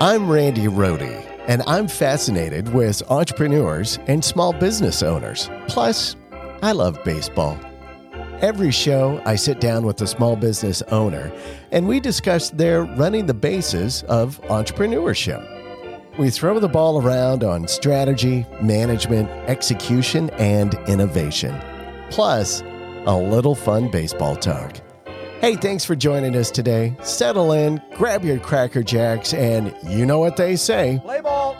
I'm Randy Rohde, and I'm fascinated with entrepreneurs and small business owners. Plus, I love baseball. Every show, I sit down with a small business owner and we discuss their running the bases of entrepreneurship. We throw the ball around on strategy, management, execution, and innovation. Plus, a little fun baseball talk. Hey, thanks for joining us today. Settle in, grab your Cracker Jacks, and you know what they say. Play ball.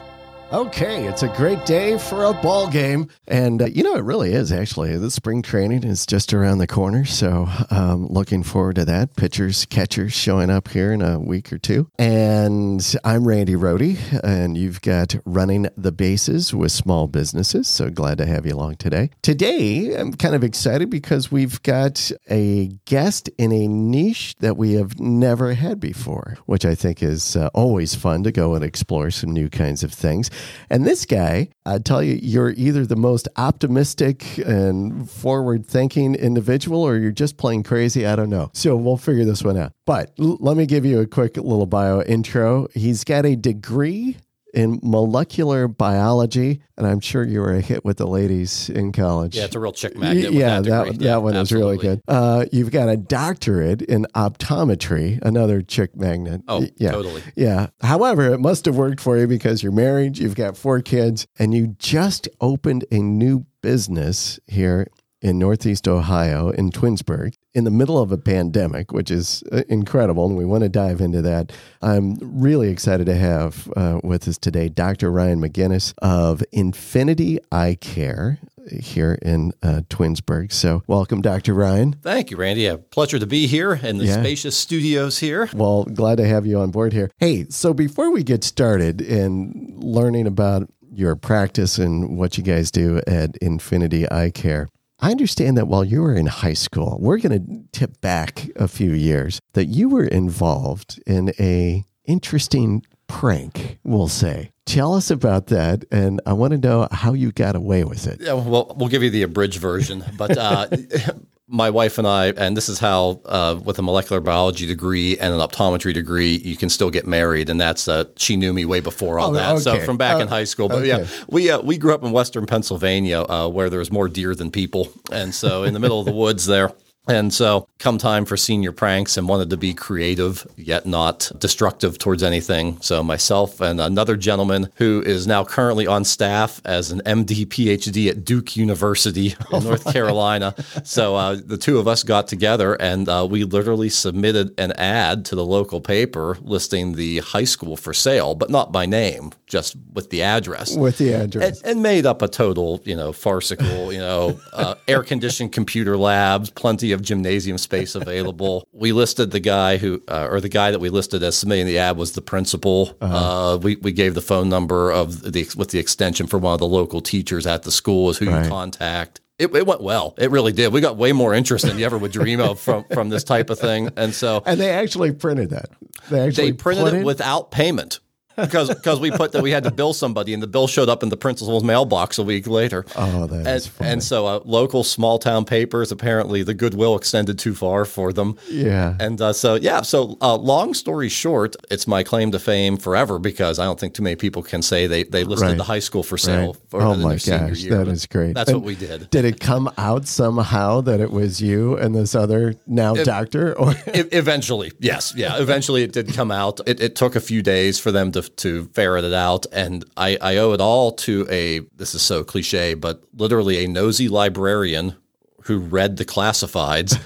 Okay, it's a great day for a ball game. And uh, you know, it really is actually. The spring training is just around the corner. So, um, looking forward to that. Pitchers, catchers showing up here in a week or two. And I'm Randy Rohde, and you've got Running the Bases with Small Businesses. So, glad to have you along today. Today, I'm kind of excited because we've got a guest in a niche that we have never had before, which I think is uh, always fun to go and explore some new kinds of things. And this guy, I tell you, you're either the most optimistic and forward thinking individual or you're just plain crazy. I don't know. So we'll figure this one out. But l- let me give you a quick little bio intro. He's got a degree in molecular biology, and I'm sure you were a hit with the ladies in college. Yeah, it's a real chick magnet. yeah, that that Yeah, one is really good. Uh, you've got a doctorate in optometry, another chick magnet. Oh, yeah, totally. yeah. However, it must have worked for you because you're married, you've got four kids, and you just opened a new business here in Northeast Ohio in Twinsburg in the middle of a pandemic, which is uh, incredible. And we want to dive into that. I'm really excited to have uh, with us today Dr. Ryan McGinnis of Infinity Eye Care here in uh, Twinsburg. So, welcome, Dr. Ryan. Thank you, Randy. A pleasure to be here in the Yeah. spacious studios here. Well, glad to have you on board here. Hey, so before we get started in learning about your practice and what you guys do at Infinity Eye Care, I understand that while you were in high school, we're going to tip back a few years, that you were involved in a interesting prank, we'll say. Tell us about that, and I want to know how you got away with it. Yeah, well, we'll give you the abridged version, but uh, my wife and I, and this is how, uh, with a molecular biology degree and an optometry degree, you can still get married, and that's uh, she knew me way before all Oh, that. So from back Oh, in high school, but yeah, we uh, we grew up in Western Pennsylvania, uh, where there's more deer than people, and so in the middle of the woods there. And so, come time for senior pranks, and wanted to be creative yet not destructive towards anything. So, myself and another gentleman who is now currently on staff as an MD PhD at Duke University in North Carolina. So, uh, the two of us got together and uh, we literally submitted an ad to the local paper listing the high school for sale, but not by name, just with the address With the address. and, and made up a total, you know, farcical, you know, uh, air conditioned computer labs, plenty of gymnasium space available. We listed the guy who, uh, or the guy that we listed as submitting the ad was the principal. uh we, we gave the phone number of the with the extension for one of the local teachers at the school is who Right. you contact. It, it went well. It really did. We got way more interest than you ever would dream of from from this type of thing. And so and they actually printed that. They actually they printed put it without payment because because we put that we had to bill somebody and the bill showed up in the principal's mailbox a week later. Oh, that is and, funny. and so uh, local small town papers apparently the goodwill extended too far for them. Yeah. And uh, so yeah, so uh, long story short, it's my claim to fame forever because I don't think too many people can say they they listed Right. the high school for sale. Right. For oh my gosh, year. that is great. That's And what we did. Did it come out somehow that it was you and this other now doctor? Or eventually, yes, yeah. Eventually, it did come out. It, it took a few days for them to to ferret it out, and I, I owe it all to a. This is so cliche, but literally a nosy librarian who read the classifieds,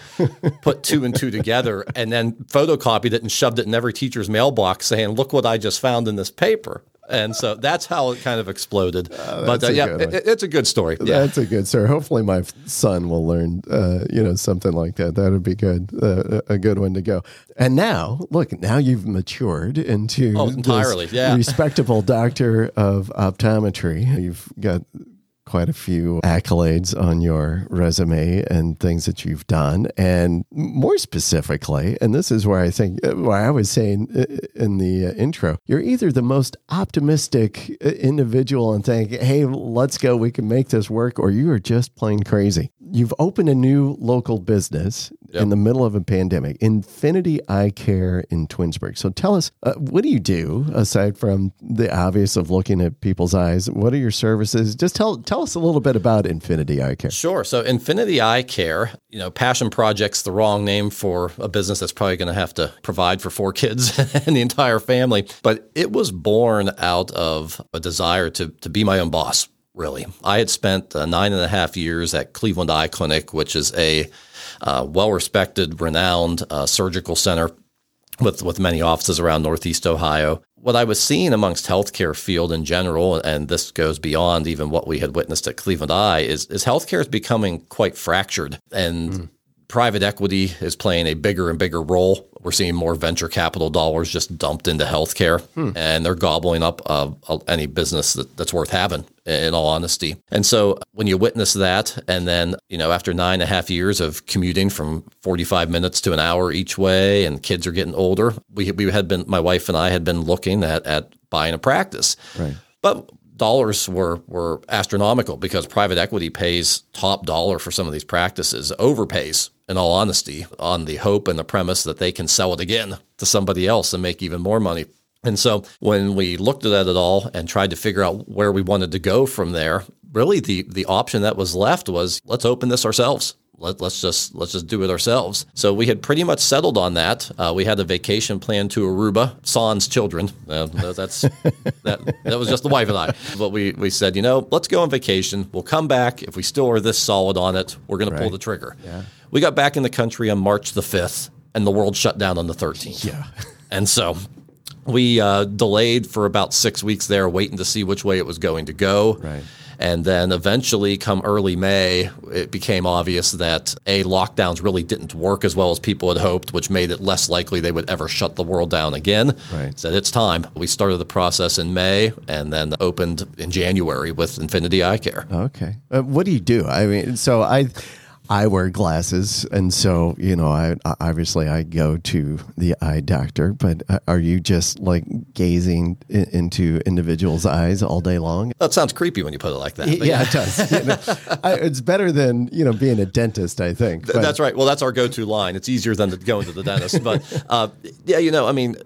put two and two together, and then photocopied it and shoved it in every teacher's mailbox, saying, "Look what I just found in this paper." And so that's how it kind of exploded. but Oh, that's uh, yeah, it, it's a good story. Yeah. That's a good story. Hopefully, my son will learn, uh, you know, something like that. That would be good, uh, a good one to go. And now, look, now you've matured into Oh, entirely, yeah. respectable doctor of optometry. You've got quite a few accolades on your resume and things that you've done. And more specifically, and this is where I think, why I was saying uh, in the uh, intro, you're either the most optimistic uh, individual and think, hey, let's go, we can make this work, or you are just plain crazy. You've opened a new local business Yep. in the middle of a pandemic, Infinity Eye Care in Twinsburg. So tell us, uh, what do you do aside from the obvious of looking at people's eyes? What are your services? Just tell tell us a little bit about Infinity Eye Care. Sure. So Infinity Eye Care, you know, Passion Project's the wrong name for a business that's probably going to have to provide for four kids and the entire family. But it was born out of a desire to, to be my own boss, really. I had spent uh, nine and a half years at Cleveland Eye Clinic, which is a uh, well respected, renowned uh, surgical center with with many offices around Northeast Ohio. What I was seeing amongst healthcare field in general, and this goes beyond even what we had witnessed at Cleveland Eye, is is healthcare is becoming quite fractured and. Private equity is playing a bigger and bigger role. We're seeing more venture capital dollars just dumped into healthcare, and they're gobbling up uh, any business that, that's worth having. In all honesty, and so when you witness that, and then you know after nine and a half years of commuting from forty-five minutes to an hour each way, and kids are getting older, we we had been my wife and I had been looking at at buying a practice, Right. but dollars were were astronomical because private equity pays top dollar for some of these practices, overpays in all honesty, on the hope and the premise that they can sell it again to somebody else and make even more money. And so when we looked at it all and tried to figure out where we wanted to go from there, really the the option that was left was let's open this ourselves. Let, let's just let's just do it ourselves. So we had pretty much settled on that. Uh, we had a vacation plan to Aruba, Sans children. Uh, that's that that was just the wife and I. But we we said, you know, let's go on vacation. We'll come back if we still are this solid on it. We're going to pull the trigger. Yeah. We got back in the country on March the fifth, and the world shut down on the thirteenth. Yeah. And so we uh, delayed for about six weeks there, waiting to see which way it was going to go. Right. And then eventually, come early May, it became obvious that A, lockdowns really didn't work as well as people had hoped, which made it less likely they would ever shut the world down again. Right. Said it's time. We started the process in May and then opened in January with Infinity Eye Care. Okay. Uh, what do you do? I mean, so I I wear glasses, and so you know, I I- obviously I go to the eye doctor. But uh, are you just like gazing i- into individuals' eyes all day long? That sounds creepy when you put it like that. but Yeah, it does. You know, I, it's better than you know being a dentist. I think. But- That's right. Well, that's our go-to line. It's easier than going to the dentist. But uh, yeah, you know, I mean,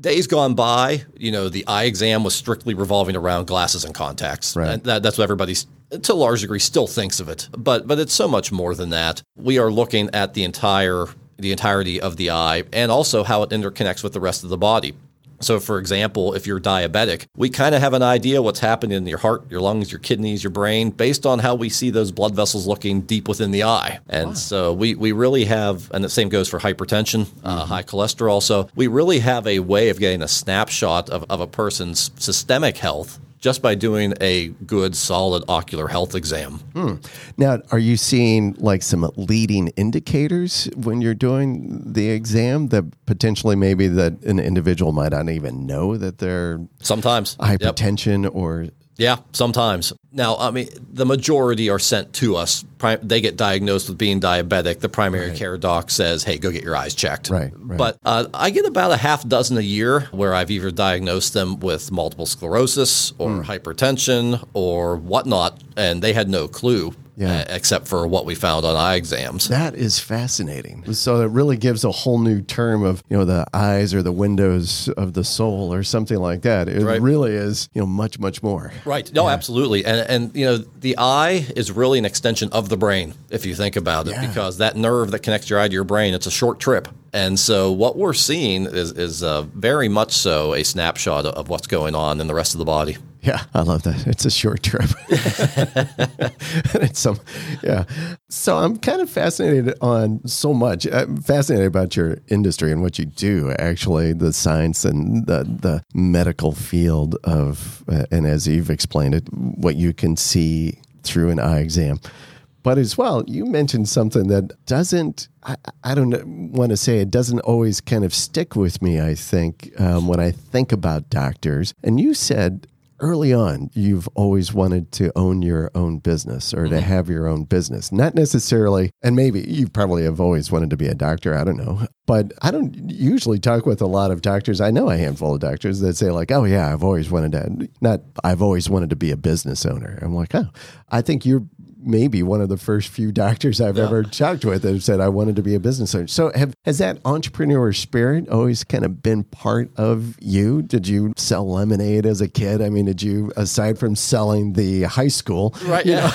days gone by, you know, the eye exam was strictly revolving around glasses and contacts. Right. And that, that's what everybody's to a large degree still thinks of it. But but it's so much more than that. We are looking at the entire the entirety of the eye and also how it interconnects with the rest of the body. So, for example, if you're diabetic, we kind of have an idea what's happening in your heart, your lungs, your kidneys, your brain, based on how we see those blood vessels looking deep within the eye. And so we, we really have, and the same goes for hypertension, uh, high cholesterol. So we really have a way of getting a snapshot of, of a person's systemic health just by doing a good, solid ocular health exam. Hmm. Now, are you seeing like some leading indicators when you're doing the exam that potentially maybe that an individual might not even know that they're Sometimes. Yep. hypertension or Yeah, sometimes. Now, I mean, the majority are sent to us. They get diagnosed with being diabetic. The primary care doc says, "Hey, go get your eyes checked." Right, right. But uh, I get about a half dozen a year where I've either diagnosed them with multiple sclerosis or Hmm. hypertension or whatnot, and they had no clue, Yeah. uh, except for what we found on eye exams. That is fascinating. So it really gives a whole new term of, you know, the eyes or the windows of the soul or something like that. It Right. really is, you know, much, much more. Right. No, absolutely. And and you know, the eye is really an extension of the brain if you think about it Yeah. because that nerve that connects your eye to your brain, it's a short trip. And so what we're seeing is is uh, very much so a snapshot of what's going on in the rest of the body. Yeah, I love that. It's a short trip. and it's some, yeah. So I'm kind of fascinated on so much. I'm fascinated about your industry and what you do. Actually, the science and the the medical field of, uh, and as you've explained it, what you can see through an eye exam. But as well, you mentioned something that doesn't, I, I don't want to say it doesn't always kind of stick with me, I think, um, when I think about doctors. And you said early on, you've always wanted to own your own business or to mm-hmm. have your own business. Not necessarily, and maybe you probably have always wanted to be a doctor. I don't know. But I don't usually talk with a lot of doctors. I know a handful of doctors that say, like, oh, yeah, I've always wanted to, not, I've always wanted to be a business owner. I'm like, oh, I think you're maybe one of the first few doctors I've yeah. ever talked with that said I wanted to be a business owner. So have has that entrepreneur spirit always kind of been part of you? Did you sell lemonade as a kid? I mean, did you aside from selling the high school? Right. Yeah.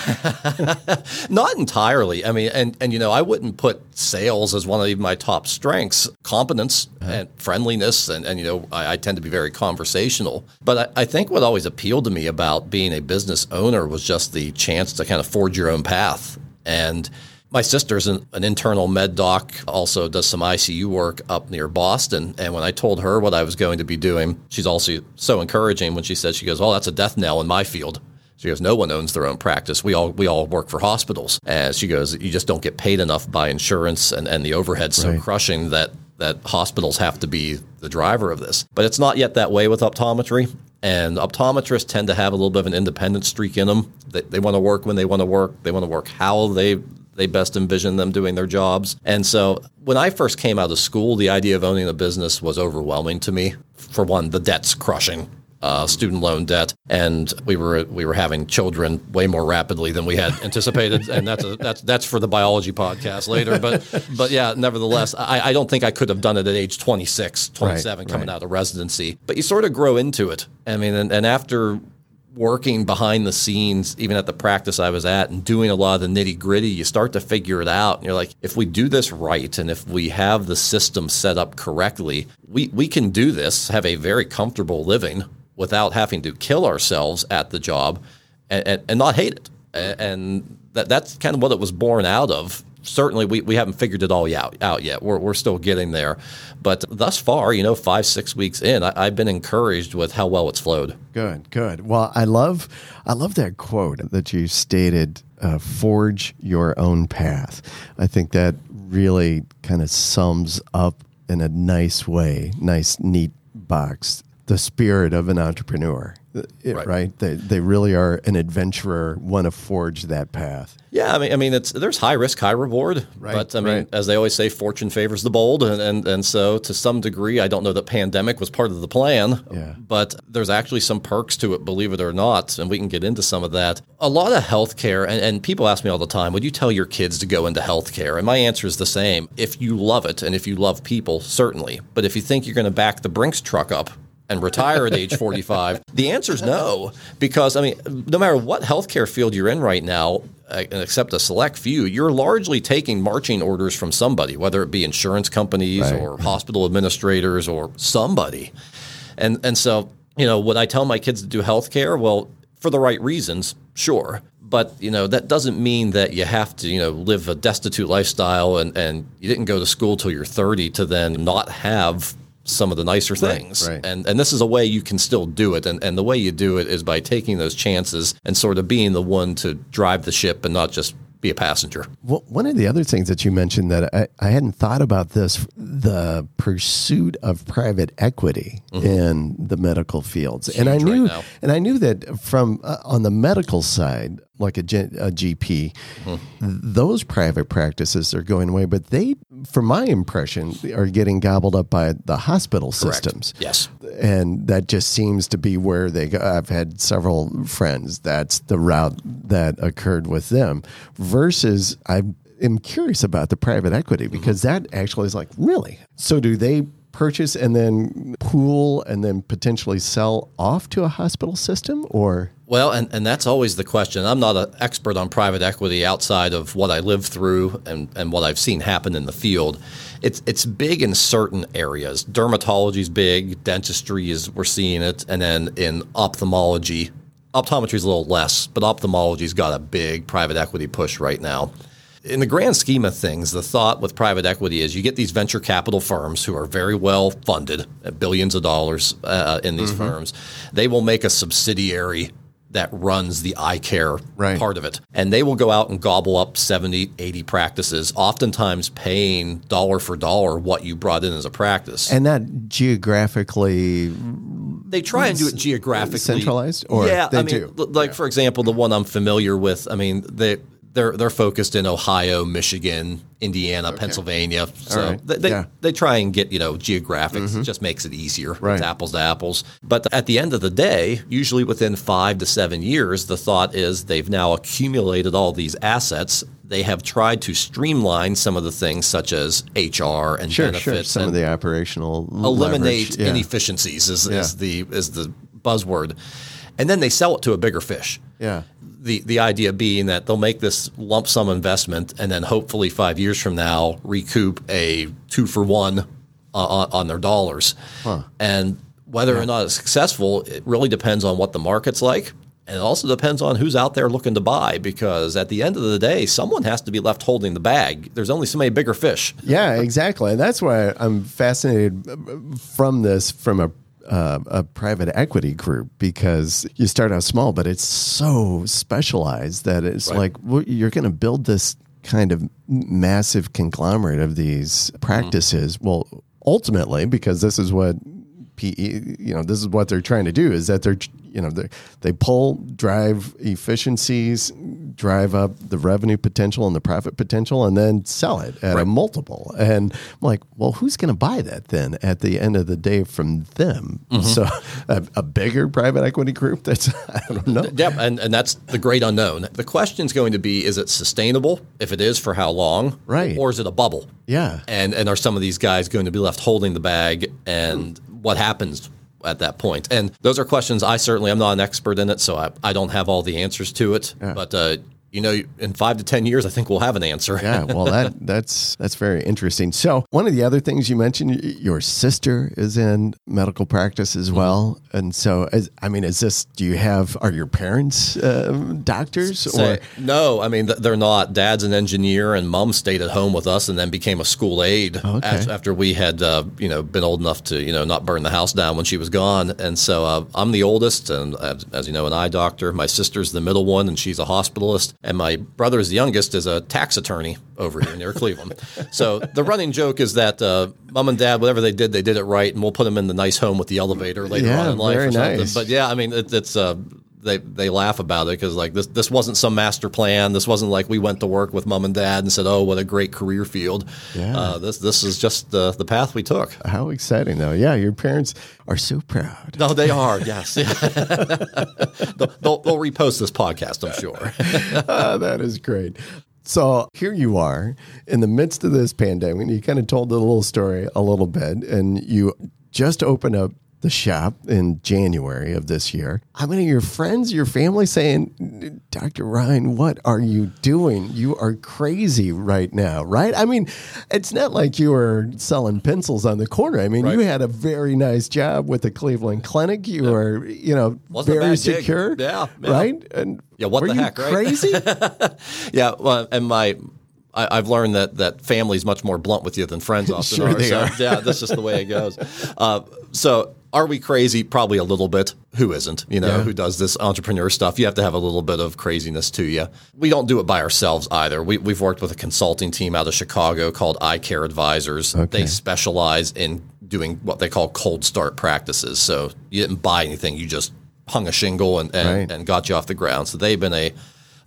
Not entirely. I mean, and and you know, I wouldn't put sales is one of my top strengths. Competence uh-huh. and friendliness, and and you know, I, I, tend to be very conversational. But I, I think what always appealed to me about being a business owner was just the chance to kind of forge your own path and. My sister's an, an, internal med doc, also does some ICU work up near Boston. And when I told her what I was going to be doing, she's also so encouraging when she said, she goes, Oh, that's a death knell in my field. She goes, no one owns their own practice. We all we all work for hospitals. And she goes, you just don't get paid enough by insurance, and, and the overhead's so right. crushing that that hospitals have to be the driver of this. But it's not yet that way with optometry. And optometrists tend to have a little bit of an independent streak in them. They, they want to work when they want to work. They want to work how they they best envision them doing their jobs. And so when I first came out of school, the idea of owning a business was overwhelming to me. For one, the debt's crushing uh, student loan debt, and we were we were having children way more rapidly than we had anticipated, and that's a, that's that's for the biology podcast later. But but yeah, nevertheless, I, I don't think I could have done it at age 26, 27, right, coming right. out of residency. But you sort of grow into it. I mean, and, and after working behind the scenes, even at the practice I was at, and doing a lot of the nitty gritty, you start to figure it out. And you're like, if we do this right, and if we have the system set up correctly, we, we can do this, have a very comfortable living without having to kill ourselves at the job and, and, and not hate it. And that, that's kind of what it was born out of. Certainly, we, we haven't figured it all out, out yet. We're, we're still getting there. But thus far, you know, five, six weeks in, I, I've been encouraged with how well it's flowed. Good, good. Well, I love, I love that quote that you stated uh, forge your own path. I think that really kind of sums up in a nice way, nice, neat box the spirit of an entrepreneur, uh, right? right? They, they really are an adventurer, want to forge that path. Yeah, I mean, I mean, it's there's high risk, high reward, right, but I mean, right. as they always say, fortune favors the bold, and, and and so to some degree, I don't know that pandemic was part of the plan, yeah. but there's actually some perks to it, believe it or not, and we can get into some of that. A lot of healthcare, and, and people ask me all the time, would you tell your kids to go into healthcare? And my answer is the same: if you love it, and if you love people, certainly, but if you think you're going to back the Brinks truck up and retire at age 45? The answer is no, because I mean, no matter what healthcare field you're in right now, uh, except a select few, you're largely taking marching orders from somebody, whether it be insurance companies right. or hospital administrators or somebody. And and so, you know, would I tell my kids to do healthcare? Well, for the right reasons, sure. But you know that doesn't mean that you have to you know live a destitute lifestyle and, and you didn't go to school till you're 30 to then not have some of the nicer things. Right, And and this is a way you can still do it. And and the way you do it is by taking those chances and sort of being the one to drive the ship and not just be a passenger. Well, one of the other things that you mentioned that I, I hadn't thought about this the pursuit of private equity mm-hmm. in the medical fields. and I knew right and I knew that from uh, on the medical side like a, G, a GP, mm-hmm. those private practices are going away, but they, from my impression, are getting gobbled up by the hospital Correct. systems. Yes. And that just seems to be where they go. I've had several friends, that's the route that occurred with them, versus I am curious about the private equity mm-hmm. because mm-hmm. that actually is like, really? So do they purchase and then pool and then potentially sell off to a hospital system or well and, and that's always the question i'm not an expert on private equity outside of what i lived through and, and what i've seen happen in the field it's it's big in certain areas dermatology is big dentistry is we're seeing it and then in ophthalmology optometry is a little less but ophthalmology's got a big private equity push right now in the grand scheme of things, the thought with private equity is you get these venture capital firms who are very well funded, billions of dollars uh, in these mm-hmm. firms. They will make a subsidiary that runs the eye care right. part of it. And they will go out and gobble up 70, 80 practices, oftentimes paying dollar for dollar what you brought in as a practice. And that geographically they try and do it geographically centralized or yeah, they I mean, do. Like yeah. for example, the one I'm familiar with, I mean, they they're they're focused in Ohio, Michigan, Indiana, Pennsylvania. So right. they they, Yeah. Mm-hmm. they try and get you know geographics. It just makes it easier. Right. It's apples to apples. But at the end of the day, usually within five to seven years, the thought is they've now accumulated all these assets. They have tried to streamline some of the things such as HR and Sure, benefits sure. Some and of the operational eliminate. Yeah. inefficiencies is, Yeah. is the is the buzzword. And then they sell it to a bigger fish. Yeah. The the idea being that they'll make this lump sum investment and then hopefully five years from now recoup a two for one uh, on, on their dollars. And whether or not it's successful, it really depends on what the market's like. And it also depends on who's out there looking to buy because at the end of the day, someone has to be left holding the bag. There's only so many bigger fish. Yeah, exactly. And that's why I'm fascinated from this from a uh, a private equity group because you start out small, but it's so specialized that it's Right. like well, you're going to build this kind of massive conglomerate of these practices. Well, ultimately, because this is what PE, you know, this is what they're trying to do is that they're, you know, they they pull, drive efficiencies, drive up the revenue potential and the profit potential, and then sell it at a multiple. And I'm like, well, who's going to buy that then at the end of the day from them? Mm-hmm. So a, a bigger private equity group that's, I don't know. Yep, and, and that's the great unknown. The question is going to be is it sustainable? If it is, for how long? Right. Or is it a bubble? Yeah. And and are some of these guys going to be left holding the bag and what happens at that point? And those are questions I certainly I'm not an expert in it, so I, I don't have all the answers to it. But uh, you know, in five to ten years I think we'll have an answer. Yeah, well, that that's that's very interesting. So, one of the other things you mentioned, your sister is in medical practice as well, and so as, I mean, is this? Do you have? Are your parents uh, doctors or? no, I mean they're not. Dad's an engineer, and Mom stayed at home with us, and then became a school aide Okay. af- after we had, uh, you know, been old enough to, you know, not burn the house down when she was gone. And so uh, I'm the oldest, and as, as you know, an eye doctor. My sister's the middle one, and she's a hospitalist, and my brother is the youngest, is a tax attorney over here near Cleveland. So the running joke is that uh, Mom and Dad, whatever they did, they did it right, and we'll put them in the nice home with the elevator later Yeah, on in life very or nice. But yeah, I mean, it, it's uh, they they laugh about it because like this this wasn't some master plan. This wasn't like we went to work with mom and dad and said, "Oh, what a great career field." Yeah. Uh, this this is just the the path we took. How exciting, though! Yeah, your parents are so proud. No, they are. Yes, they'll, they'll, they'll repost this podcast. I'm sure. Ah, that is great. So here you are in the midst of this pandemic. You kind of told the little story a little bit, and you just opened up the shop in January of this year. How many of your friends, your family saying, Dr. Ryan, what are you doing? You are crazy right now, right? I mean, it's not like you were selling pencils on the corner. I mean, you had a very nice job with the Cleveland Clinic. You were, you know, Wasn't very gig. secure. Yeah, yeah. Right? And Yeah, what the heck, right? Crazy? yeah, well, and my. I, I've learned that that family's much more blunt with you than friends often Sure are. so, are. yeah, that's just the way it goes. Uh, so, are we crazy? Probably a little bit. Who isn't? You know, Yeah. who does this entrepreneur stuff? You have to have a little bit of craziness to you. We don't do it by ourselves either. We, we've worked with a consulting team out of Chicago called Eye Care Advisors. Okay. They specialize in doing what they call cold start practices. So you didn't buy anything; you just hung a shingle and and, Right. and got you off the ground. So they've been a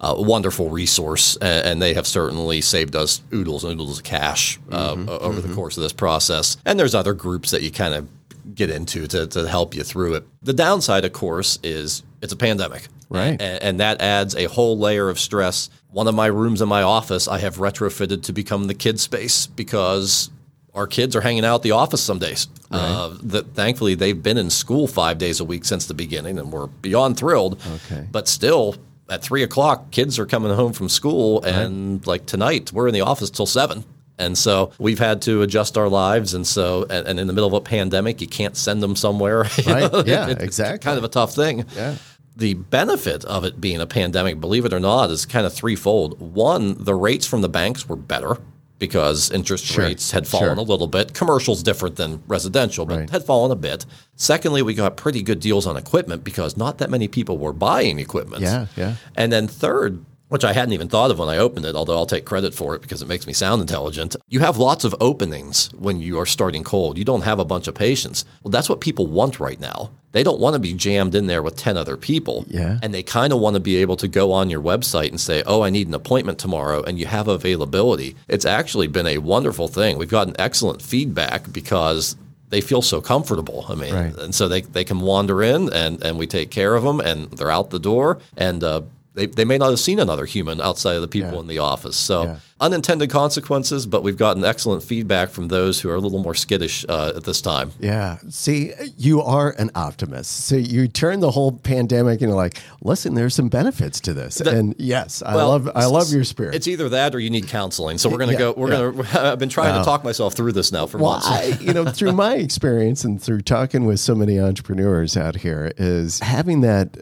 wonderful resource, and, and they have certainly saved us oodles and oodles of cash uh, Mm-hmm. over the course of this process. And there's other groups that you kind of get into to, to help you through it. The downside, of course, is it's a pandemic. Right. And, and that adds a whole layer of stress. One of my rooms in my office, I have retrofitted to become the kid space because our kids are hanging out at the office some days. Uh, that thankfully they've been in school five days a week since the beginning, and we're beyond thrilled. Okay. But still, at three o'clock, kids are coming home from school, and like tonight, we're in the office till seven. And so we've had to adjust our lives, and so and, and in the middle of a pandemic, you can't send them somewhere. Right. know, Yeah, it's exactly. Kind of a tough thing. Yeah. The benefit of it being a pandemic, believe it or not, is kind of threefold. One, the rates from the banks were better because interest rates had fallen sure. a little bit. Commercial's different than residential, but Right. had fallen a bit. Secondly, we got pretty good deals on equipment because not that many people were buying equipment. Yeah, yeah. And then third, which I hadn't even thought of when I opened it, although I'll take credit for it because it makes me sound intelligent. You have lots of openings when you are starting cold. You don't have a bunch of patients. Well, that's what people want right now. They don't want to be jammed in there with 10 other people. Yeah. And they kind of want to be able to go on your website and say, oh, I need an appointment tomorrow, and you have availability. It's actually been a wonderful thing. We've gotten excellent feedback because they feel so comfortable. I mean, Right. and so they, they can wander in and, and we take care of them and they're out the door. And uh, they, they may not have seen another human outside of the people Yeah. in the office. So Yeah. unintended consequences, but we've gotten excellent feedback from those who are a little more skittish uh, at this time. Yeah. See, you are an optimist. So you turn the whole pandemic into like, listen, there's some benefits to this. and yes, I love I love your spirit. It's either that or you need counseling. So we're going to Yeah, go. We're going to. I've been trying to talk myself through this now for well, months. I, you know, through my experience and through talking with so many entrepreneurs out here, is having that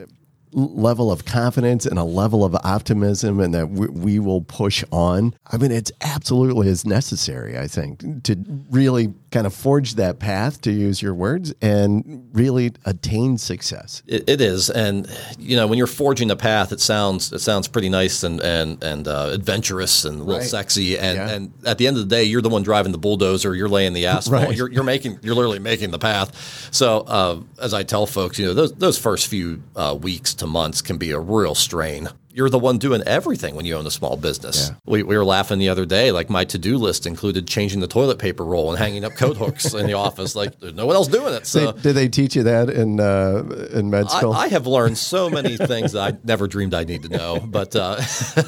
level of confidence and a level of optimism and that we, we will push on. I mean, it's absolutely as necessary, I think, to really kind of forge that path, to use your words, and really attain success. It, it is, and you know, when you're forging a path, it sounds it sounds pretty nice and and and uh, adventurous and a little Right. sexy. And Yeah. and at the end of the day, you're the one driving the bulldozer. You're laying the asphalt. Right. You're you're making you're literally making the path. So uh, as I tell folks, you know, those those first few uh, weeks to months can be a real strain. You're the one doing everything when you own a small business. Yeah. We, we were laughing the other day. Like my to do list included changing the toilet paper roll and hanging up coat hooks in the office. Like there's no one else doing it. So They, did they teach you that in uh, in med I, school? I have learned so many things that I never dreamed I'd need to know. But uh,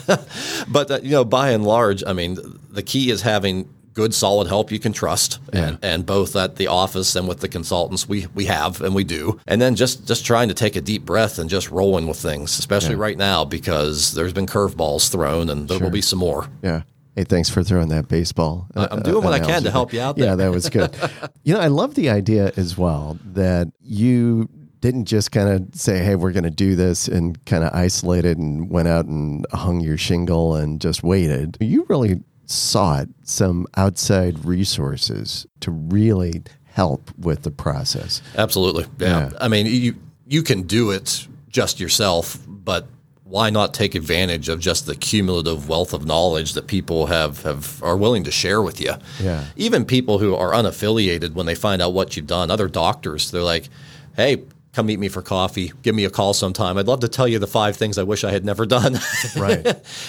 but uh, you know, by and large, I mean, the key is having good, solid help you can trust, and, and both at the office and with the consultants we we have and we do, and then just just trying to take a deep breath and just rolling with things, especially right now because there's been curveballs thrown and there will be some more. Yeah. Hey, thanks for throwing that baseball. uh, I'm doing what I can to help you out Yeah, that was good. you know, I love the idea as well that you didn't just kind of say, "Hey, we're going to do this," and kind of isolated and went out and hung your shingle and just waited. You really sought some outside resources to really help with the process. Absolutely. Yeah. Yeah. I mean, you you can do it just yourself, but why not take advantage of just the cumulative wealth of knowledge that people have, have are willing to share with you? Yeah. Even people who are unaffiliated when they find out what you've done, other doctors, they're like, "Hey, come meet me for coffee. Give me a call sometime. I'd love to tell you the five things I wish I had never done." Right.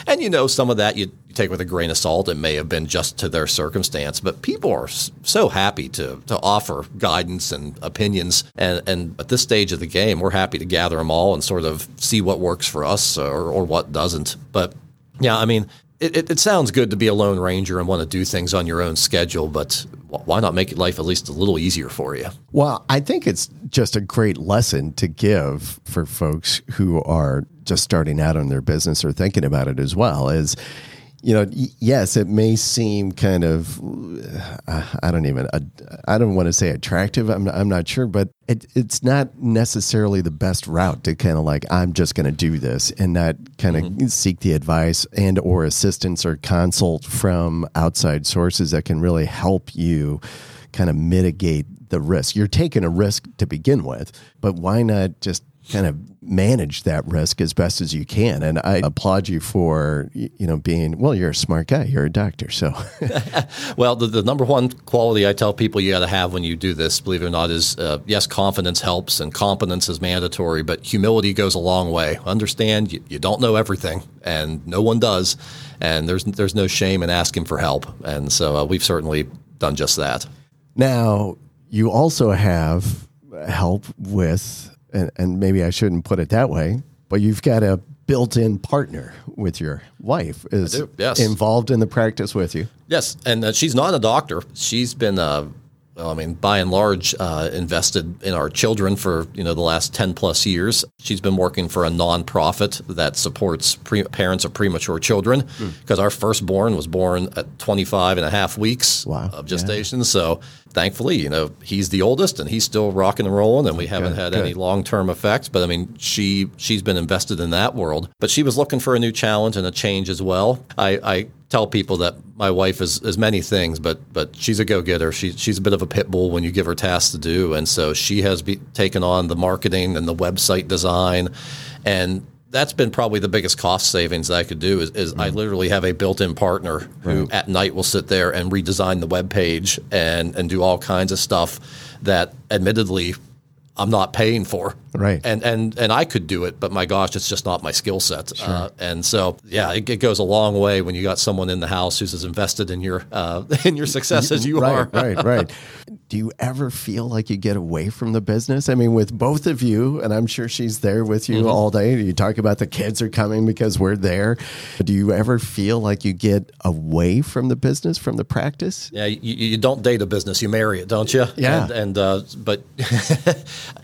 and you know, some of that you, you take with a grain of salt. It may have been just to their circumstance, but people are so happy to to offer guidance and opinions. And and at this stage of the game, we're happy to gather them all and sort of see what works for us or, or what doesn't. But yeah, I mean. It, it, it sounds good to be a lone ranger and want to do things on your own schedule, but why not make life at least a little easier for you? Well, I think it's just a great lesson to give for folks who are just starting out on their business or thinking about it as well. Is you know, y- yes, it may seem kind of, uh, I don't even, uh, I don't want to say attractive. I'm, I'm not sure, but it, it's not necessarily the best route to kind of like, I'm just going to do this and not kind of seek the advice and or assistance or consult from outside sources that can really help you kind of mitigate the risk. You're taking a risk to begin with, but why not just kind of manage that risk as best as you can? And I applaud you for you know being well. You're a smart guy. You're a doctor, so Well, the, the number one quality I tell people you got to have when you do this, believe it or not, is uh, yes, confidence helps and competence is mandatory, but humility goes a long way. Understand you, you don't know everything, and no one does, and there's there's no shame in asking for help, and so uh, we've certainly done just that. now you also have help with, and, and maybe I shouldn't put it that way, but you've got a built-in partner with your wife is yes. involved in the practice with you. Yes, and uh, she's not a doctor. She's been, well, I mean, by and large, uh, invested in our children for you know the last ten plus years. She's been working for a nonprofit that supports pre- parents of premature children because our firstborn was born at 25 and a half weeks Wow. of gestation. So thankfully, you know, he's the oldest and he's still rocking and rolling, and we haven't had any long term effects. But I mean, she she's been invested in that world. But she was looking for a new challenge and a change as well. I, I tell people that my wife is, is many things, but but she's a go getter. She, she's a bit of a pit bull when you give her tasks to do, and so she has be, taken on the marketing and the website design, and that's been probably the biggest cost savings that I could do is, is I mm-hmm. literally have a built-in partner who at night will sit there and redesign the web page and and do all kinds of stuff that admittedly I'm not paying for. Right. And and and I could do it, but my gosh, it's just not my skill set. Uh, and so yeah, it, it goes a long way when you got someone in the house who's as invested in your uh, in your success as you are. right, right, right. Do you ever feel like you get away from the business? I mean, with both of you, and I'm sure she's there with you all day. You talk about the kids are coming because we're there. Do you ever feel like you get away from the business, from the practice? Yeah, you, you don't date a business, you marry it, don't you? Yeah. And, and uh, but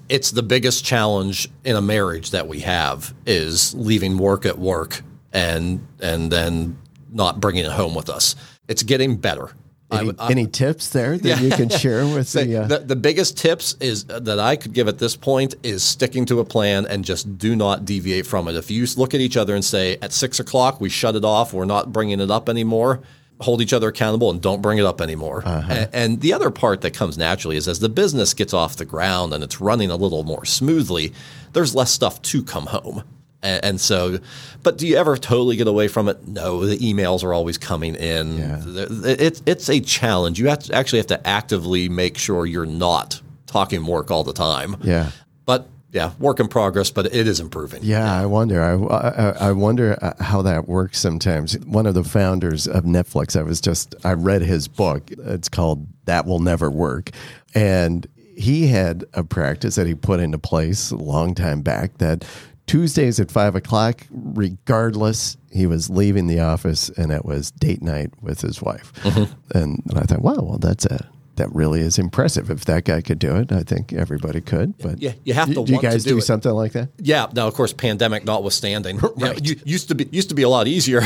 it's the biggest challenge in a marriage that we have is leaving work at work and and then not bringing it home with us. It's getting better. I Any, would- I- any tips there that you can share with Say, the? Uh, the, the biggest tips is that I could give at this point is sticking to a plan and just do not deviate from it. If you look at each other and say at six o'clock we shut it off, we're not bringing it up anymore. Hold each other accountable and don't bring it up anymore. A- And, the other part that comes naturally is as the business gets off the ground and it's running a little more smoothly, there's less stuff to come home. And, and so, but do you ever totally get away from it? No, the emails are always coming in. Yeah. It's it's a challenge. You have to actually have to actively make sure you're not talking work all the time. yeah. But yeah, work in progress, but it is improving. Yeah, I wonder. I, I, I wonder uh, how that works sometimes. One of the founders of Netflix, I was just, I read his book. It's called That Will Never Work. And he had a practice that he put into place a long time back that Tuesdays at five o'clock, regardless, he was leaving the office and it was date night with his wife. Mm-hmm. And, and I thought, wow, well, that's a, that really is impressive. If that guy could do it, I think everybody could. But Yeah, you have to do you guys do do something like that? Yeah. Now, of course, pandemic notwithstanding, you know, you- used to be used to be a lot easier.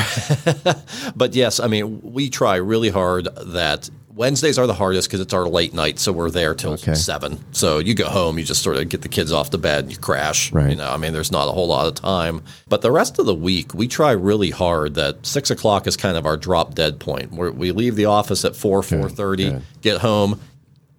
but yes, I mean, we try really hard that Wednesdays are the hardest because it's our late night, so we're there till Okay. seven. So you go home, you just sort of get the kids off to bed, and you crash. Right. You know, I mean, there's not a whole lot of time. But the rest of the week, we try really hard that six o'clock is kind of our drop dead point. Where we leave the office at four, four thirty, get home.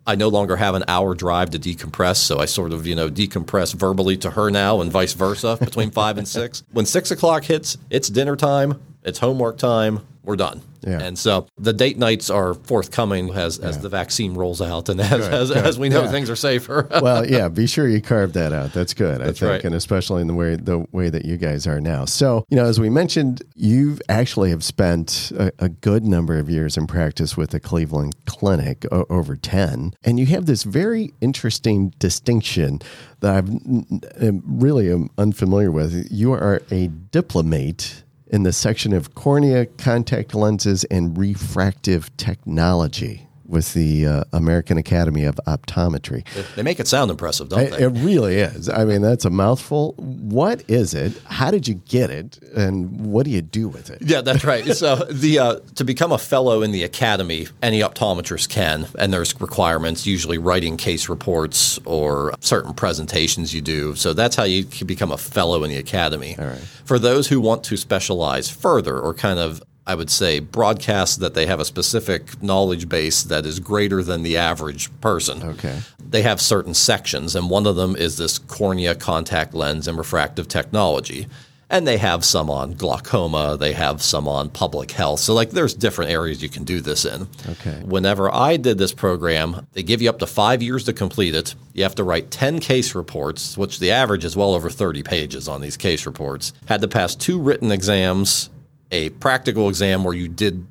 I no longer have an hour drive to decompress, so I sort of, you know, decompress verbally to her now and vice versa between five and six. When six o'clock hits, it's dinner time, it's homework time, we're done. Yeah. And so the date nights are forthcoming as, as the vaccine rolls out and as, as, good. as we know Yeah. things are safer. well, yeah, be sure you carve that out. That's good, I think, right. and especially in the way the way that you guys are now. So, you know, as we mentioned, you actually have spent a, a good number of years in practice with the Cleveland Clinic, o- over ten, and you have this very interesting distinction that I've n- really am unfamiliar with. You are a diplomate in the section of cornea, contact lenses, and refractive technology with the uh, American Academy of Optometry. they make it sound impressive, don't they? it really is. I mean, that's a mouthful. What is it? How did you get it? And what do you do with it? Yeah, that's right. So the uh, to become a fellow in the academy, any optometrist can, and there's requirements, usually writing case reports or certain presentations you do. So that's how you can become a fellow in the academy. All right. For those who want to specialize further or kind of I would say broadcast that they have a specific knowledge base that is greater than the average person Okay. they have certain sections, and one of them is this cornea contact lens and refractive technology. And they have some on glaucoma, they have some on public health. So, like, there's different areas you can do this in. Okay. Whenever I did this program, they give you up to five years to complete it. You have to write 10 case reports, which the average is well over 30 pages on these case reports. Had to pass two written exams, a practical exam where you did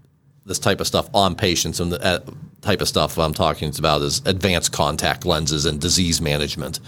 this type of stuff on patients, and the uh, type of stuff I'm talking about is advanced contact lenses and disease management.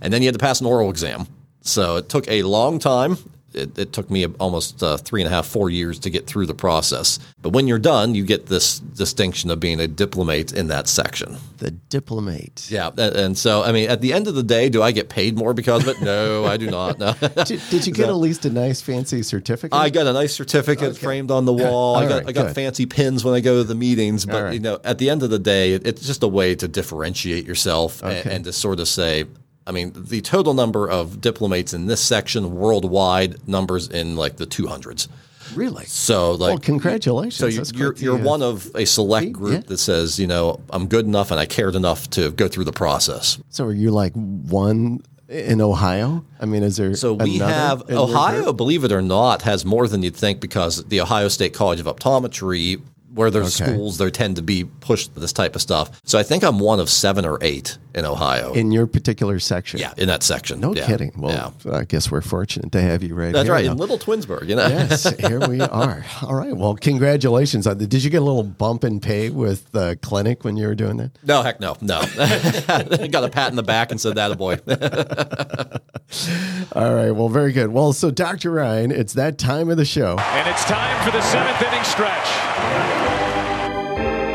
And then you had to pass an oral exam. So it took a long time. It, it took me almost uh, three and a half, four years to get through the process. But when you're done, you get this distinction of being a diplomate in that section. The diplomate. Yeah, and, and so I mean, at the end of the day, do I get paid more because of it? No, I do not. No. Did, did you get at least a nice fancy certificate? I got a nice certificate framed on the wall. I got right, I got fancy pins when I go to the meetings. But right. you know, at the end of the day, it, it's just a way to differentiate yourself Okay. and, to sort of say. I mean, the total number of diplomates in this section worldwide numbers in like the 200s. really? So, like, well, congratulations. so That's you're you're uh, one of a select group yeah. that says, you know, I'm good enough and I cared enough to go through the process. So are you like one in Ohio? I mean, is there So we have Ohio, believe it or not, has more than you'd think because the Ohio State College of Optometry, where there's Okay. schools, there tend to be pushed this type of stuff. So I think I'm one of seven or eight in Ohio. in your particular section. yeah, in that section. No Yeah. kidding. Well, yeah. I guess we're fortunate to have you right That's here. right, now. in Little Twinsburg, you know. yes, here we are. All right. Well, congratulations. Uh, Did you get a little bump in pay with the clinic when you were doing that? No, heck no, no. Got a pat in the back and said that a boy. All right. Well, very good. Well, so Dr. Ryan, it's that time of the show. And it's time for the seventh inning stretch.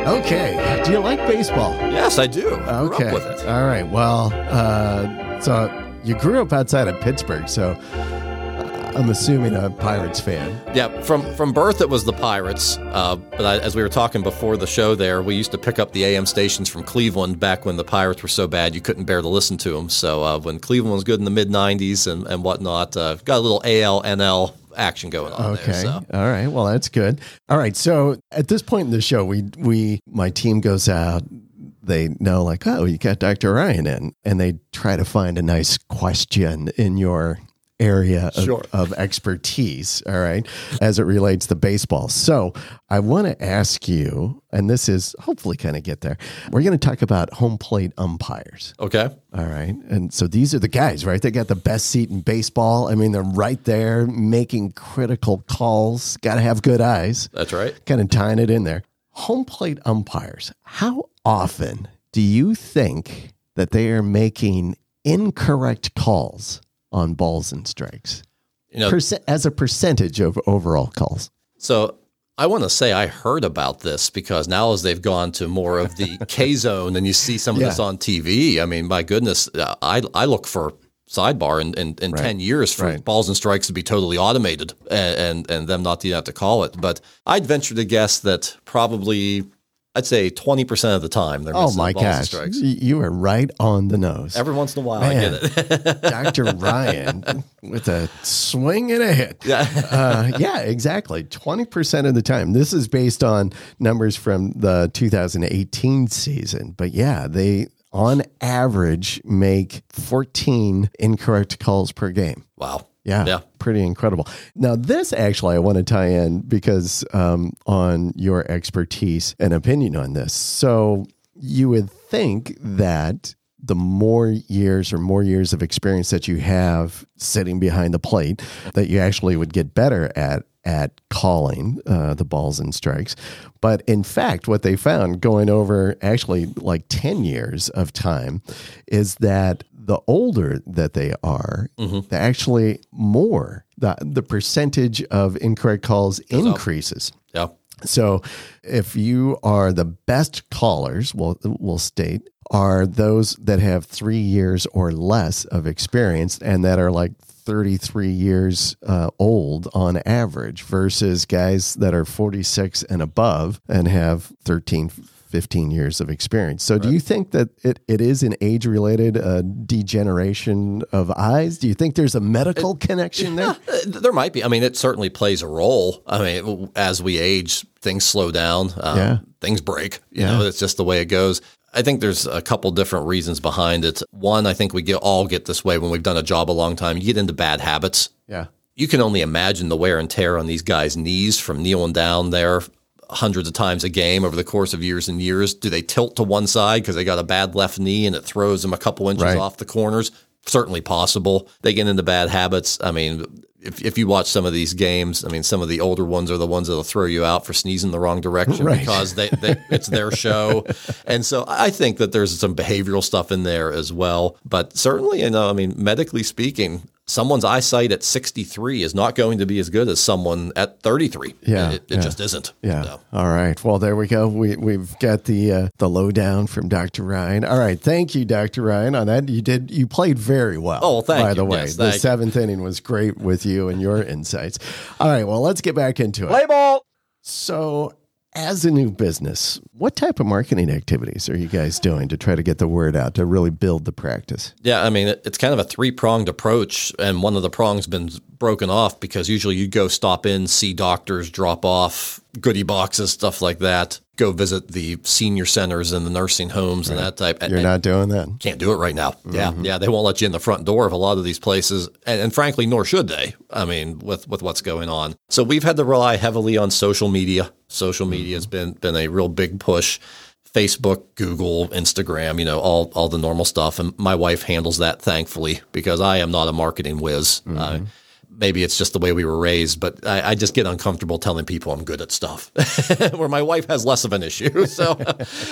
Okay. Do you like baseball? yes, I do. Grew Okay. up with it. All right. Well, uh, so you grew up outside of Pittsburgh, so uh, I'm assuming a Pirates fan. Yeah, from from birth it was the Pirates. Uh, but I, as we were talking before the show, there we used to pick up the AM stations from Cleveland back when the Pirates were so bad you couldn't bear to listen to them. So uh, when Cleveland was good in the mid '90s and and whatnot, uh, got a little AL NL action going on Okay. there. So. All right. Well, that's good. All right. So at this point in the show, we we my team goes out. They know like, oh, you got Dr. Ryan in, and they try to find a nice question in your area of, Sure. of expertise. All right, as it relates to baseball. So I want to ask you, and this is hopefully kind of get there. We're going to talk about home plate umpires. Okay. All right. And so these are the guys, right? They got the best seat in baseball. I mean, they're right there making critical calls. Got to have good eyes. That's right. Kind of tying it in there. Home plate umpires. How often do you think that they are making incorrect calls on balls and strikes You know, Perce- as a percentage of overall calls? So I want to say I heard about this because now as they've gone to more of the K zone and you see some of this on TV, I mean, my goodness, uh, I I look for sidebar in, in, in 10 years for right. balls and strikes to be totally automated and, and, and them not to even have to call it. But I'd venture to guess that probably, I'd say 20% of the time they're Oh my gosh. strikes. You are right on the nose. Every once in a while Man. I get it. Dr. Ryan with a swing and a hit. yeah. uh, yeah, exactly. 20% of the time. This is based on numbers from the 2018 season. But yeah, they on average make 14 incorrect calls per game. Wow. Yeah, Yeah. pretty incredible. Now, this actually I want to tie in because um, on your expertise and opinion on this. So, you would think that the more years or more years of experience that you have sitting behind the plate, that you actually would get better at at calling uh, the balls and strikes. But in fact, what they found going over actually like 10 years of time is that the older that they are, the actually more the, the percentage of incorrect calls increases. Yeah. So, if you are the best callers, we'll, we'll state, are those that have three years or less of experience and that are like 33 years uh, old on average versus guys that are 46 and above and have 13, 15 years of experience. So, do you think that it, it is an age related uh, degeneration of eyes? Do you think there's a medical connection there? Uh, There might be. I mean, it certainly plays a role. I mean, as we age, things slow down. Um, Yeah. Things break. You Yeah. know, it's just the way it goes. I think there's a couple different reasons behind it. One, I think we get all get this way when we've done a job a long time. You get into bad habits. Yeah. You can only imagine the wear and tear on these guys' knees from kneeling down there hundreds of times a game over the course of years and years. Do they tilt to one side because they got a bad left knee and it throws them a couple inches Right. off the corners? Certainly possible. They get into bad habits. I mean, if, if you watch some of these games, I mean, some of the older ones are the ones that'll throw you out for sneezing the wrong direction Right. because they, they it's their show. And so I think that there's some behavioral stuff in there as well. But certainly, you know, I mean, medically speaking, someone's eyesight at 63 is not going to be as good as someone at 33. Yeah, It, it yeah. just isn't. Yeah. So, All right. Well, there we go. We we've got the uh, the lowdown from Dr. Ryan. All right. Thank you, Dr. Ryan, on that. You did you played very well. Oh, thank By you. the way, Yes, the thank you. seventh inning was great with you and your insights. All right. Well, let's get back into it. Play ball. So, as a new business, what type of marketing activities are you guys doing to try to get the word out to really build the practice? yeah, I mean, it's kind of a three pronged approach. And one of the prongs been broken off because usually you go stop in, see doctors, drop off goodie boxes, stuff like that. Go visit the senior centers and the nursing homes and that type. You're and, not doing that. can't do it right now. Yeah, yeah, they won't let you in the front door of a lot of these places, and, and frankly, nor should they. I mean, with with what's going on, so we've had to rely heavily on social media. Social media has been been a real big push. Facebook, Google, Instagram, you know, all all the normal stuff, and my wife handles that thankfully because I am not a marketing whiz. Uh, maybe it's just the way we were raised, but I, I just get uncomfortable telling people I'm good at stuff. Where my wife has less of an issue, so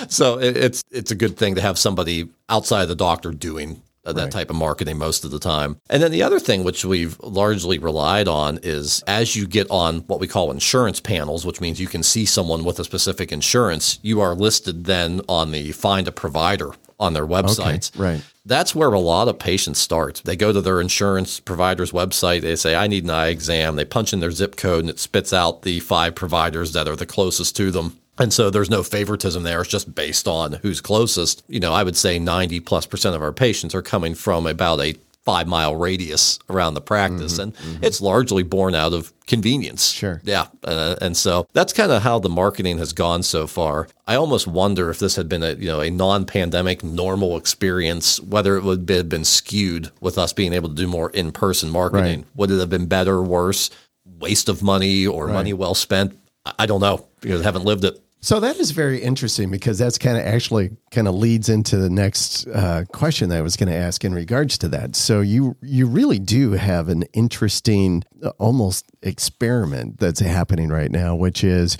so it, it's it's a good thing to have somebody outside the doctor doing that type of marketing most of the time. And then the other thing which we've largely relied on is as you get on what we call insurance panels, which means you can see someone with a specific insurance, you are listed then on the find a provider on their websites. right. That's where a lot of patients start. They go to their insurance provider's website. They say, I need an eye exam. They punch in their zip code and it spits out the five providers that are the closest to them. And so there's no favoritism there. It's just based on who's closest. You know, I would say 90 plus percent of our patients are coming from about a five mile radius around the practice. and it's largely born out of convenience. Sure. Yeah. Uh, and so that's kind of how the marketing has gone so far. I almost wonder if this had been a, you know, a non-pandemic normal experience, whether it would have been skewed with us being able to do more in-person marketing. Right. Would it have been better, worse, waste of money or money well spent? I- I don't know because I haven't lived it. So that is very interesting because that's kind of actually kind of leads into the next uh, question that I was going to ask in regards to that. So you you really do have an interesting, almost experiment that's happening right now, which is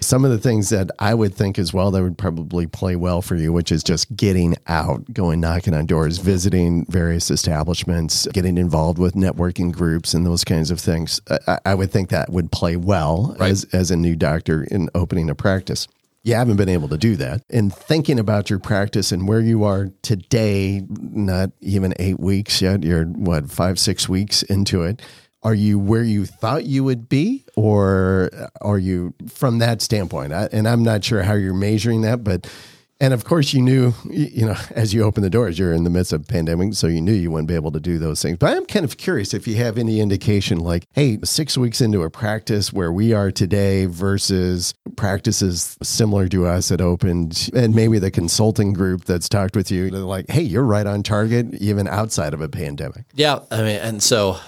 some of the things that I would think as well that would probably play well for you, which is just getting out, going knocking on doors, visiting various establishments, getting involved with networking groups and those kinds of things. I, I would think that would play well Right. as as a new doctor in opening a practice. You haven't been able to do that. And thinking about your practice and where you are today, not even eight weeks yet, you're what, five, six weeks into it. Are you where you thought you would be, or are you from that standpoint? I, and I'm not sure how you're measuring that, but and of course you knew, you know, as you opened the doors, you're in the midst of pandemic, so you knew you wouldn't be able to do those things. But I'm kind of curious if you have any indication, like, hey, six weeks into a practice where we are today versus practices similar to us that opened, and maybe the consulting group that's talked with you, they're like, hey, you're right on target, even outside of a pandemic. Yeah, I mean, and so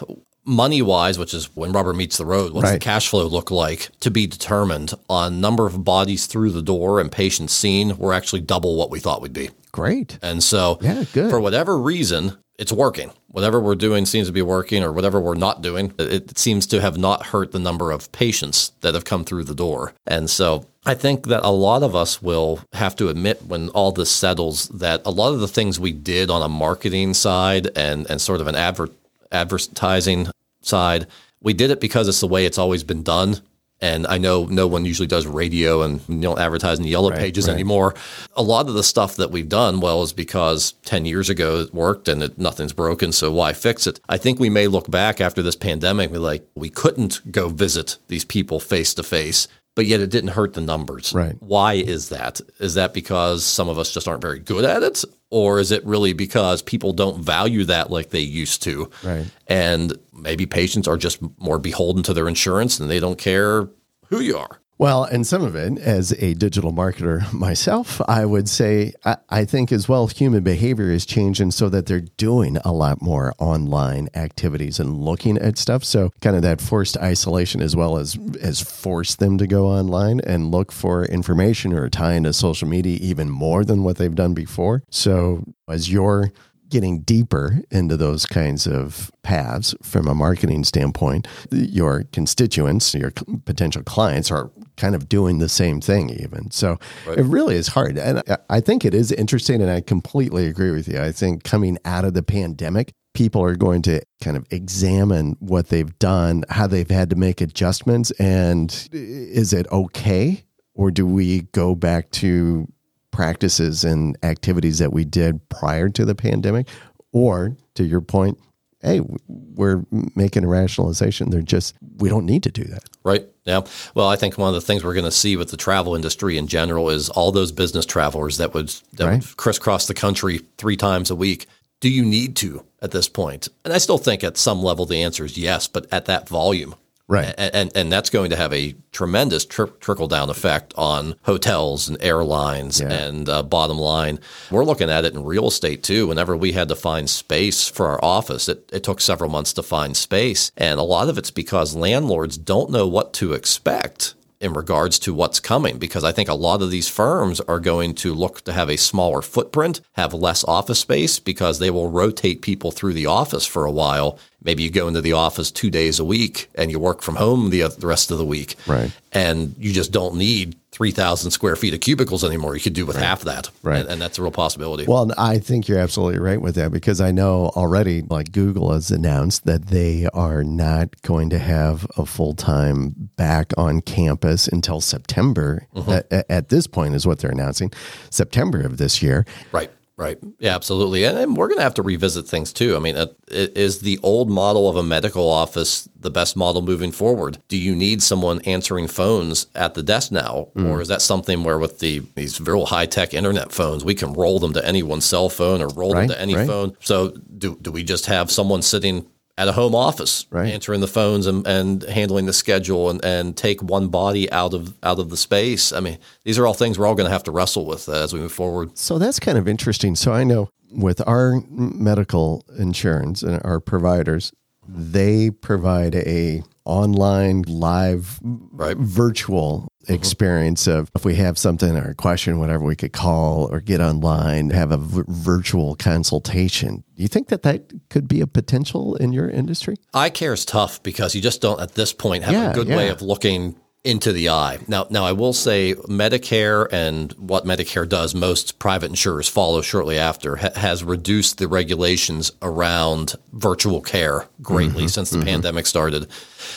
money wise, which is when rubber meets the road, what's the cash flow look like to be determined on number of bodies through the door and patients seen? We're actually double what we thought we'd be, Great. and so Yeah, good. for whatever reason. It's working. Whatever we're doing seems to be working, or whatever we're not doing, it, it seems to have not hurt the number of patients that have come through the door. And so I think that a lot of us will have to admit when all this settles that a lot of the things we did on a marketing side and, and sort of an adver- advertising side, we did it because it's the way it's always been done. And I know no one usually does radio and you don't advertise in the yellow pages right. anymore. A lot of the stuff that we've done, well, is because 10 years ago it worked and it, nothing's broken. So why fix it? I think we may look back after this pandemic and be like, we couldn't go visit these people face to face, but yet it didn't hurt the numbers. Right. Why is that? Is that because some of us just aren't very good at it? Or is it really because people don't value that like they used to? Right. And maybe patients are just more beholden to their insurance and they don't care who you are. Well, and some of it, as a digital marketer myself, I would say I, I think as well human behavior is changing so that they're doing a lot more online activities and looking at stuff. So kind of that forced isolation as well as as forced them to go online and look for information or tie into social media even more than what they've done before. So as you're getting deeper into those kinds of paths from a marketing standpoint, your constituents, your potential clients are kind of doing the same thing, even. So it really is hard. And I- I think it is interesting, and I completely agree with you. I think coming out of the pandemic, people are going to kind of examine what they've done, how they've had to make adjustments, and is it okay? Or do we go back to practices and activities that we did prior to the pandemic or to your point hey we're making a rationalization they're just we don't need to do that Right. Yeah. Well, I think one of the things we're going to see with the travel industry in general is all those business travelers that would that Right. would crisscross the country three times a week. do you need to at this point? And I still think at some level the answer is yes, but at that volume. Right. And, and, and that's going to have a tremendous tri- trickle down effect on hotels and airlines Yeah. and uh, bottom line. We're looking at it in real estate too. Whenever we had to find space for our office, it, it took several months to find space. And a lot of it's because landlords don't know what to expect in regards to what's coming because I think a lot of these firms are going to look to have a smaller footprint, have less office space because they will rotate people through the office for a while. Maybe you go into the office two days a week and you work from home the, the rest of the week. Right. And you just don't need 3,000 square feet of cubicles anymore. You could do with half that. Right. And, and that's a real possibility. Well, I think you're absolutely right with that because I know already, like Google has announced that they are not going to have a full time back on campus until September. Mm-hmm. At, at this point, is what they're announcing September of this year. Right. Right. Yeah, absolutely. And, and we're going to have to revisit things too. I mean, uh, is the old model of a medical office the best model moving forward? Do you need someone answering phones at the desk now? Or is that something where with the these real high tech internet phones, we can roll them to anyone's cell phone or roll Right, them to any right. phone? So do, do we just have someone sitting at a home office, Right. answering the phones and, and handling the schedule and, and take one body out of out of the space? I mean, these are all things we're all going to have to wrestle with uh, as we move forward. So that's kind of interesting. So I know with our medical insurance and our providers, they provide a online live Right. virtual mm-hmm. experience of if we have something or a question whatever we could call or get online have a v- virtual consultation. Do you think that that could be a potential in your industry? Eye care is tough because you just don't at this point have Yeah, a good way of looking into the eye. Now, now I will say Medicare and what Medicare does, most private insurers follow shortly after, ha- has reduced the regulations around virtual care greatly Mm-hmm, since the pandemic started.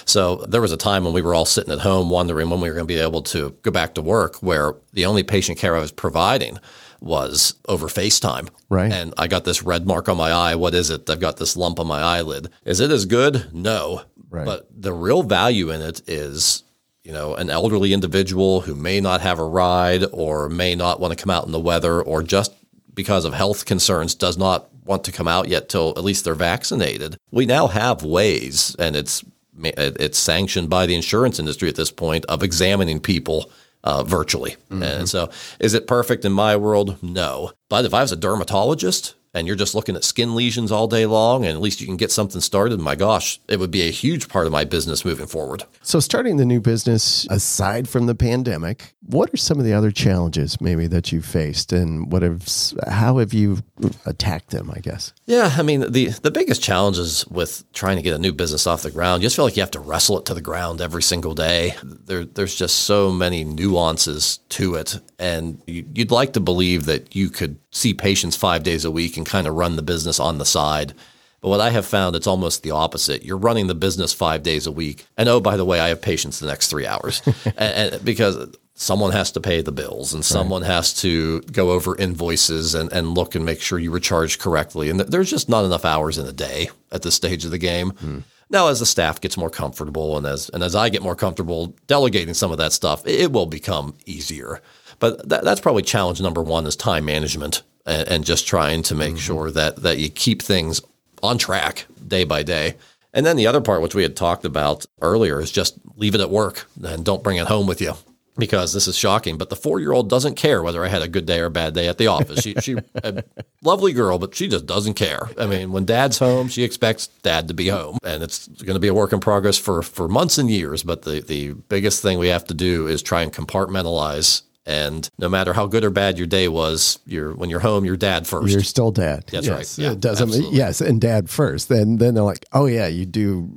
So there was a time when we were all sitting at home wondering when we were going to be able to go back to work, where the only patient care I was providing was over FaceTime. Right. And I got this red mark on my eye. What is it? I've got this lump on my eyelid. Is it as good? No. Right. But the real value in it is, you know, an elderly individual who may not have a ride or may not want to come out in the weather or just because of health concerns does not want to come out yet till at least they're vaccinated. We now have ways and it's it's sanctioned by the insurance industry at this point of examining people uh, virtually. And so, is it perfect in my world? No. But if I was a dermatologist and you're just looking at skin lesions all day long, and at least you can get something started, my gosh, it would be a huge part of my business moving forward. so starting the new business aside from the pandemic what are some of the other challenges maybe that you faced and what have how have you attacked them i guess Yeah, I mean the the biggest challenges with trying to get a new business off the ground, you just feel like you have to wrestle it to the ground every single day. There, there's just so many nuances to it, and you, you'd like to believe that you could see patients five days a week and kind of run the business on the side. But what I have found, it's almost the opposite. You're running the business five days a week, and oh, by the way, I have patients the next three hours, and, and because someone has to pay the bills and someone has to go over invoices and, and look and make sure you were charged correctly. And th- there's just not enough hours in a day at this stage of the game. Hmm. Now, as the staff gets more comfortable and as and as I get more comfortable delegating some of that stuff, it will become easier. But that, that's probably challenge number one is time management and, and just trying to make mm-hmm. sure that that you keep things on track day by day. And then the other part, which we had talked about earlier, is just leave it at work and don't bring it home with you. Because this is shocking, but the four-year-old doesn't care whether I had a good day or a bad day at the office. She, she, a lovely girl, but she just doesn't care. I mean, when Dad's home, she expects Dad to be home, and it's going to be a work in progress for for months and years. But the the biggest thing we have to do is try and compartmentalize. And no matter how good or bad your day was, you're when you're home, you're Dad 1st You're still dad. That's yes, right. Yeah, it doesn't. absolutely. Yes, and dad first. Then then they're like, oh yeah, you do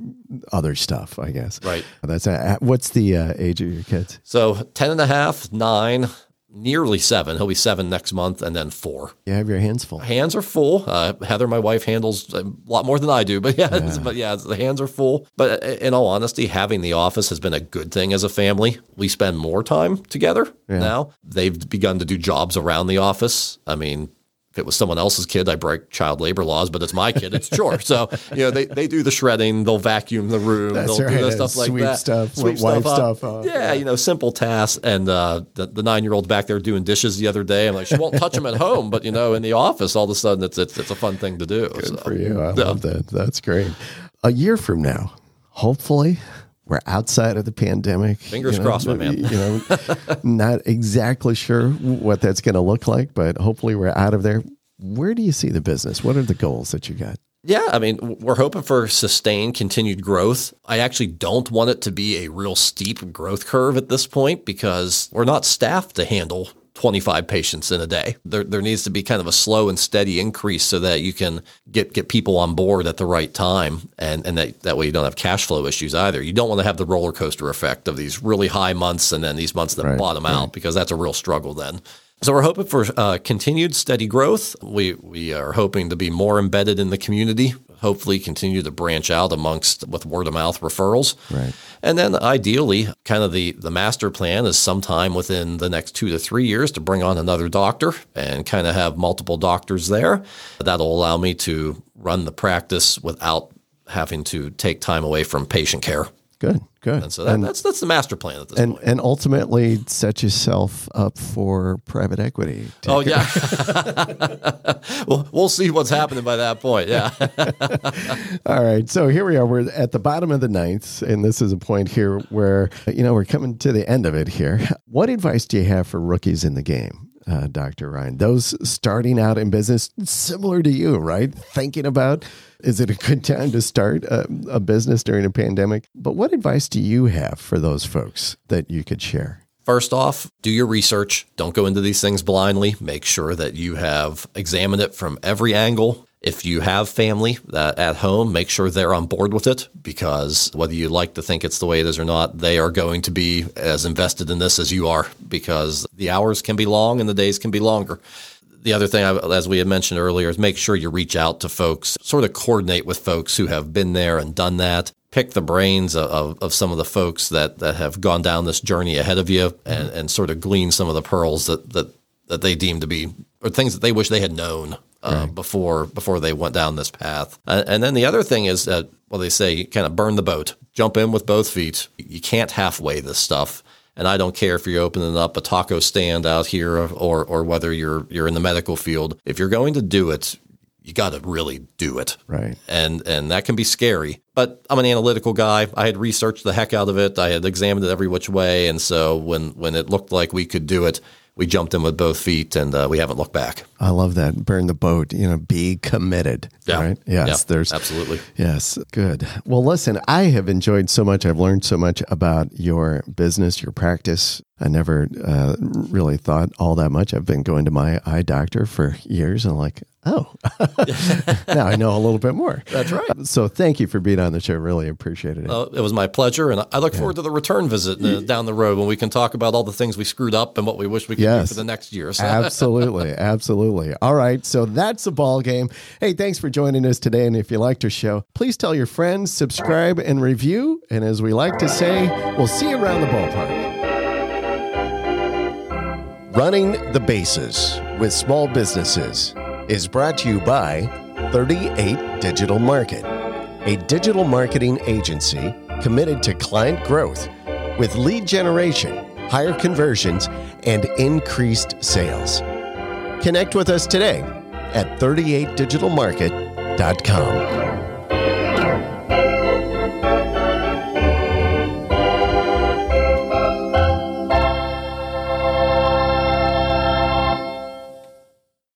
other stuff. I guess. Right. That's uh, what's the uh, age of your kids? So 10 and a half, nine, nearly seven. He'll be seven next month, and then four. You have your hands full. Hands are full. Uh, Heather, my wife, handles a lot more than I do, but yeah, it's- but yeah, the hands are full. But uh, in all honesty, having the office has been a good thing as a family. We spend more time together now. They've begun to do jobs around the office. I mean, If it was someone else's kid, I break child labor laws, but it's my kid, it's chore. So, you know, they, they do the shredding, they'll vacuum the room, That's they'll right. do the stuff like Sweep that. stuff, wipe up. stuff up. Yeah, you know, simple tasks. And uh, the, the nine year old back there doing dishes the other day, I'm like, she won't touch them at home, but, you know, in the office, all of a sudden it's, it's, it's a fun thing to do. so. for you. I Yeah. love that. That's great. A year from now, hopefully, we're outside of the pandemic. Fingers you know, crossed, my man. You know, not exactly sure what that's going to look like, but hopefully, we're out of there. Where do you see the business? What are the goals that you got? Yeah, I mean, we're hoping for sustained, continued growth. I actually don't want it to be a real steep growth curve at this point because we're not staffed to handle 25 patients in a day. There, there needs to be kind of a slow and steady increase so that you can get, get people on board at the right time. And, and that, that way you don't have cash flow issues either. You don't want to have the roller coaster effect of these really high months and then these months that Right, bottom out because that's a real struggle then. So we're hoping for uh, continued steady growth. We we are hoping to be more embedded in the community. Hopefully, continue to branch out amongst with word of mouth referrals. Right. And then ideally, kind of the the master plan is sometime within the next two to three years to bring on another doctor and kind of have multiple doctors there. That'll allow me to run the practice without having to take time away from patient care. Good, good. And so that, that's that's the master plan at this and point. and ultimately set yourself up for private equity. Oh yeah. well, we'll see what's happening by that point. Yeah. All right. So here we are. We're at the bottom of the ninth, and this is a point here where, you know, we're coming to the end of it here. What advice do you have for rookies in the game, uh, Dr. Ryan? Those starting out in business, similar to you, right? Thinking about is it a good time to start a, a business during a pandemic? But what advice do you have for those folks that you could share? First off, do your research. Don't go into these things blindly. Make sure that you have examined it from every angle. If you have family that at home, make sure they're on board with it because whether you like to think it's the way it is or not, they are going to be as invested in this as you are because the hours can be long and the days can be longer. The other thing, as we had mentioned earlier, is make sure you reach out to folks, sort of coordinate with folks who have been there and done that. Pick the brains of, of, of some of the folks that, that have gone down this journey ahead of you and, and sort of glean some of the pearls that, that, that they deem to be, or things that they wish they had known uh, before before they went down this path. Uh, and then the other thing is that, well, they say you kind of burn the boat, jump in with both feet. You can't halfway this stuff. And I don't care if you're opening up a taco stand out here or or whether you're you're in the medical field. If you're going to do it, you got to really do it. Right. And and that can be scary. But I'm an analytical guy. I had researched the heck out of it. I had examined it every which way, and so when when it looked like we could do it, we jumped in with both feet, and uh, we haven't looked back. I love that. Burn the boat, you know, be committed. Yeah. Right. Yes. Yeah, there's absolutely. Yes, good. Well, listen, I have enjoyed so much. I've learned so much about your business, your practice. I never uh, really thought all that much. I've been going to my eye doctor for years and like, oh, now I know a little bit more. That's right. So thank you for being on the show. Really appreciated it. Uh, it was my pleasure, and I look forward to the return visit uh, down the road when we can talk about all the things we screwed up and what we wish we could Yes. do for the next year. So. absolutely, absolutely. All right, so that's a ball game. Hey, thanks for joining us today. And if you liked our show, please tell your friends, subscribe, and review. And as we like to say, we'll see you around the ballpark. Running the Bases with Small Businesses is brought to you by 38 Digital Market, a digital marketing agency committed to client growth with lead generation, higher conversions, and increased sales. Connect with us today at 38digitalmarket.com.